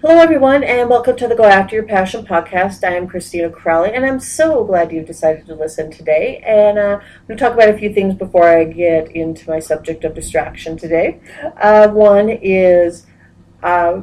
Hello, everyone, and welcome to the Go After Your Passion podcast. I am Kristina Crowley, and I'm so glad you've decided to listen today. And uh, I'm going to talk about a few things before I get into my subject of distraction today. Uh, one is uh,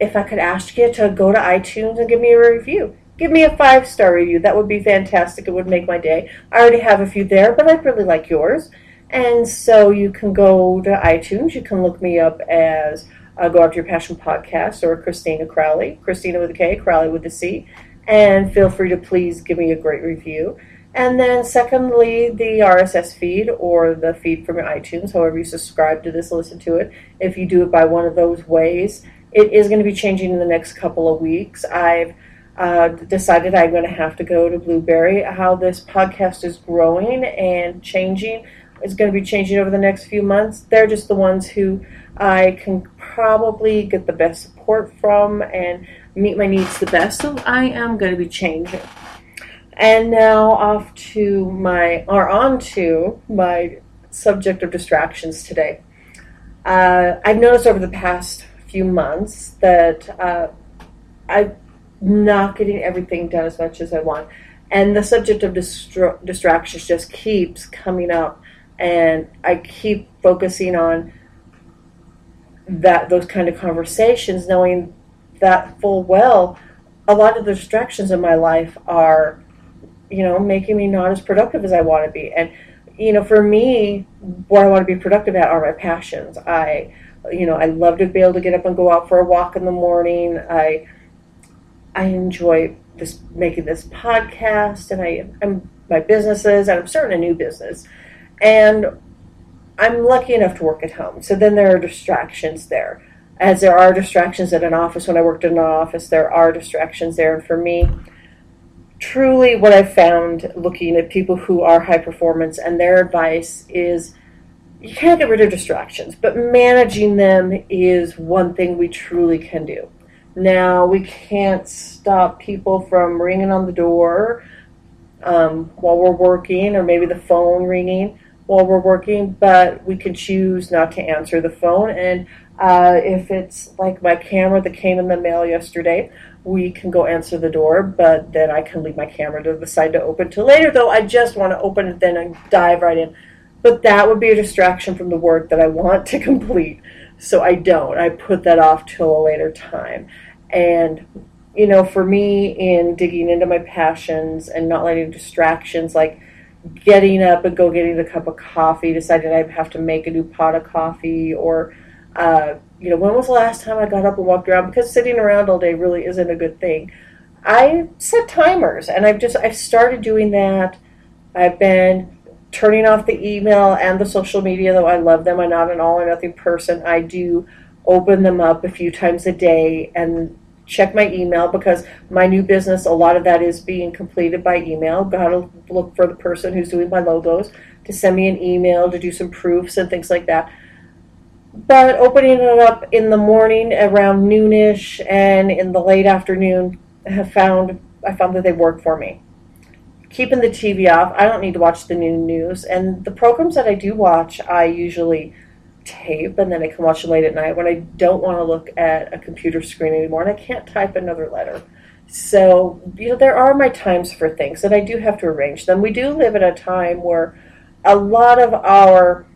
if I could ask you to go to iTunes and give me a review. Give me a five star review. That would be fantastic. It would make my day. I already have a few there, but I'd really like yours. And so you can go to iTunes. You can look me up as uh, Go After Your Passion podcast or Kristina Crowley, Kristina with a K, Crowley with a C, and feel free to please give me a great review. And then, secondly, the RSS feed or the feed from your iTunes, however you subscribe to this, listen to it. If you do it by one of those ways, it is going to be changing in the next couple of weeks. I've uh, decided I'm going to have to go to Blubrry. How this podcast is growing and changing is going to be changing over the next few months. They're just the ones who I can probably get the best support from and meet my needs the best. So I am going to be changing. And now off to my, or on to my subject of distractions today. Uh, I've noticed over the past few months that uh, I'm not getting everything done as much as I want. And the subject of distra- distractions just keeps coming up. And I keep focusing on that those kind of conversations, knowing that full well, a lot of the distractions in my life are, you know, making me not as productive as I want to be. And, you know, for me, what I want to be productive at are my passions. I, you know, I love to be able to get up and go out for a walk in the morning. I, I enjoy this making this podcast, and I, I'm my businesses, and I'm starting a new business, and I'm lucky enough to work at home. So then there are distractions there. As there are distractions at an office, when I worked in an office, there are distractions there. And for me, truly what I've found looking at people who are high performance and their advice is you can't get rid of distractions, but managing them is one thing we truly can do. Now, we can't stop people from ringing on the door um, while we're working or maybe the phone ringing while we're working, but we can choose not to answer the phone. And uh, if it's like my camera that came in the mail yesterday, we can go answer the door, but then I can leave my camera to the side to open till later, though I just want to open it then and dive right in. But that would be a distraction from the work that I want to complete. So I don't. I put that off till a later time. And, you know, for me, in digging into my passions and not letting distractions like getting up and go getting a cup of coffee, deciding I have to make a new pot of coffee, or uh, you know, when was the last time I got up and walked around? Because sitting around all day really isn't a good thing. I set timers, and I've just I've started doing that. I've been turning off the email and the social media, though I love them. I'm not an all or nothing person. I do open them up a few times a day and check my email because my new business, a lot of that is being completed by email. Got to look for the person who's doing my logos to send me an email to do some proofs and things like that. But opening it up in the morning around noonish and in the late afternoon, have found I found that they work for me. Keeping the TV off, I don't need to watch the new news, and the programs that I do watch, I usually tape and then I can watch it late at night when I don't want to look at a computer screen anymore and I can't type another letter. So, you know, there are my times for things and I do have to arrange them. We do live at a time where a lot of our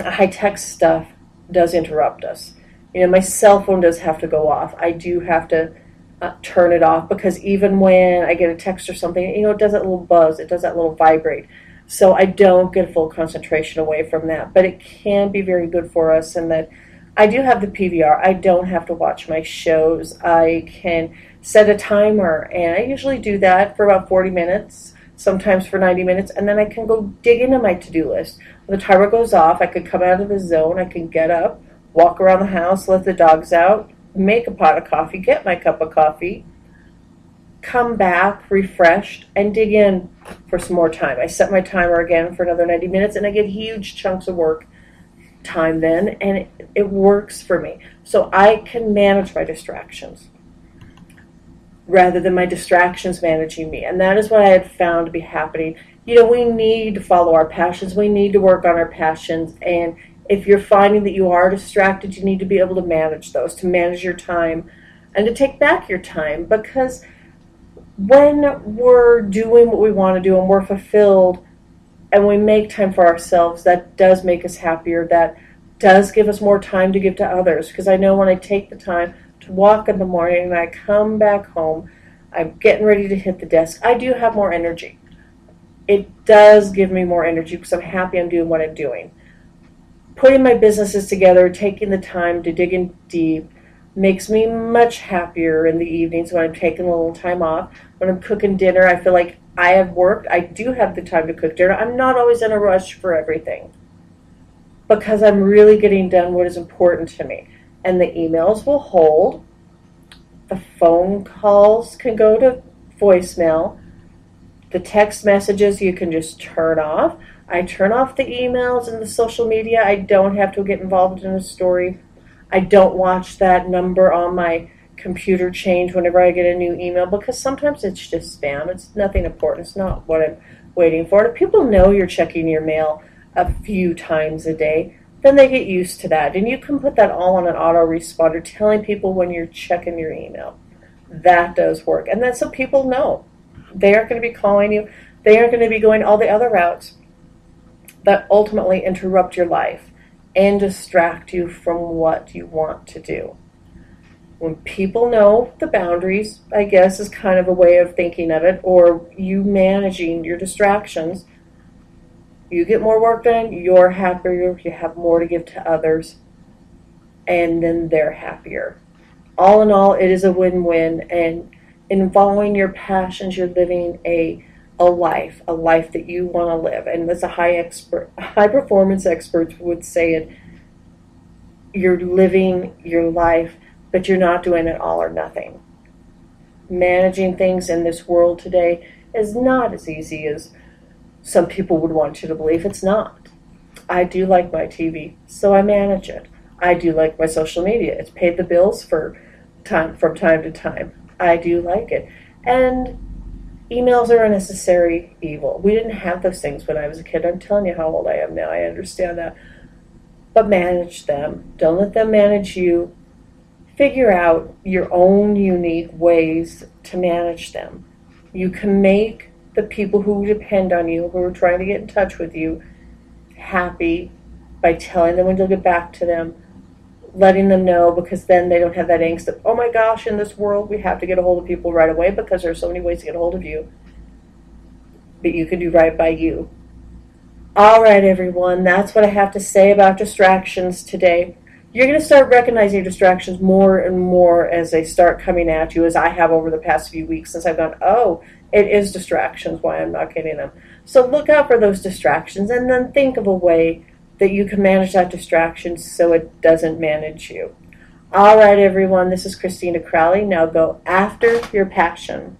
high tech stuff does interrupt us. You know, my cell phone does have to go off. I do have to uh, turn it off because even when I get a text or something, you know, it does that little buzz, it does that little vibrate. So I don't get full concentration away from that. But it can be very good for us in that I do have the PVR. I don't have to watch my shows. I can set a timer, and I usually do that for about 40 minutes, sometimes for 90 minutes, and then I can go dig into my to do list. When the timer goes off, I could come out of the zone, I can get up, walk around the house, let the dogs out, make a pot of coffee, get my cup of coffee, come back refreshed and dig in for some more time. I set my timer again for another 90 minutes and I get huge chunks of work time then and it, it works for me. So I can manage my distractions rather than my distractions managing me. And that is what I had found to be happening. You know, we need to follow our passions. We need to work on our passions and If you're finding that you are distracted, you need to be able to manage those, to manage your time, and to take back your time because when we're doing what we want to do and we're fulfilled and we make time for ourselves, that does make us happier. That does give us more time to give to others. Because I know when I take the time to walk in the morning and I come back home, I'm getting ready to hit the desk, I do have more energy. It does give me more energy because I'm happy I'm doing what I'm doing. Putting my businesses together, taking the time to dig in deep, makes me much happier in the evenings when I'm taking a little time off. When I'm cooking dinner, I feel like I have worked. I do have the time to cook dinner. I'm not always in a rush for everything because I'm really getting done what is important to me. And the emails will hold. The phone calls can go to voicemail. The text messages you can just turn off. I turn off the emails and the social media. I don't have to get involved in a story I don't watch that number on my computer change whenever I get a new email because sometimes it's just spam. It's nothing important. It's not what I'm waiting for. If people know you're checking your mail a few times a day, then they get used to that. And you can put that all on an autoresponder telling people when you're checking your email. That does work. And then so people know. They aren't going to be calling you. They aren't going to be going all the other routes that ultimately interrupt your life and distract you from what you want to do. When people know the boundaries, I guess is kind of a way of thinking of it, or you managing your distractions, you get more work done, you're happier, you have more to give to others, and then they're happier. All in all, it is a win win, and in following your passions, you're living a a life, a life that you want to live. And as a high expert, high performance experts would say it, you're living your life, but you're not doing it all or nothing. Managing things in this world today is not as easy as some people would want you to believe. It's not. I do like my TV, so I manage it. I do like my social media. It's paid the bills for time from time to time. I do like it. And emails are a necessary evil. We didn't have those things when I was a kid. I'm telling you how old I am now. I understand that. But manage them. Don't let them manage you. Figure out your own unique ways to manage them. You can make the people who depend on you, who are trying to get in touch with you, happy by telling them when you'll get back to them letting them know because then they don't have that angst of, oh my gosh, in this world we have to get a hold of people right away because there's so many ways to get a hold of you. But you can do right by you. All right, everyone, that's what I have to say about distractions today. You're going to start recognizing your distractions more and more as they start coming at you, as I have over the past few weeks since I've gone, oh, it is distractions, why I'm not getting them. So look out for those distractions and then think of a way that you can manage that distraction so it doesn't manage you. All right, everyone, this is Kristina Crowley. Now go after your passion.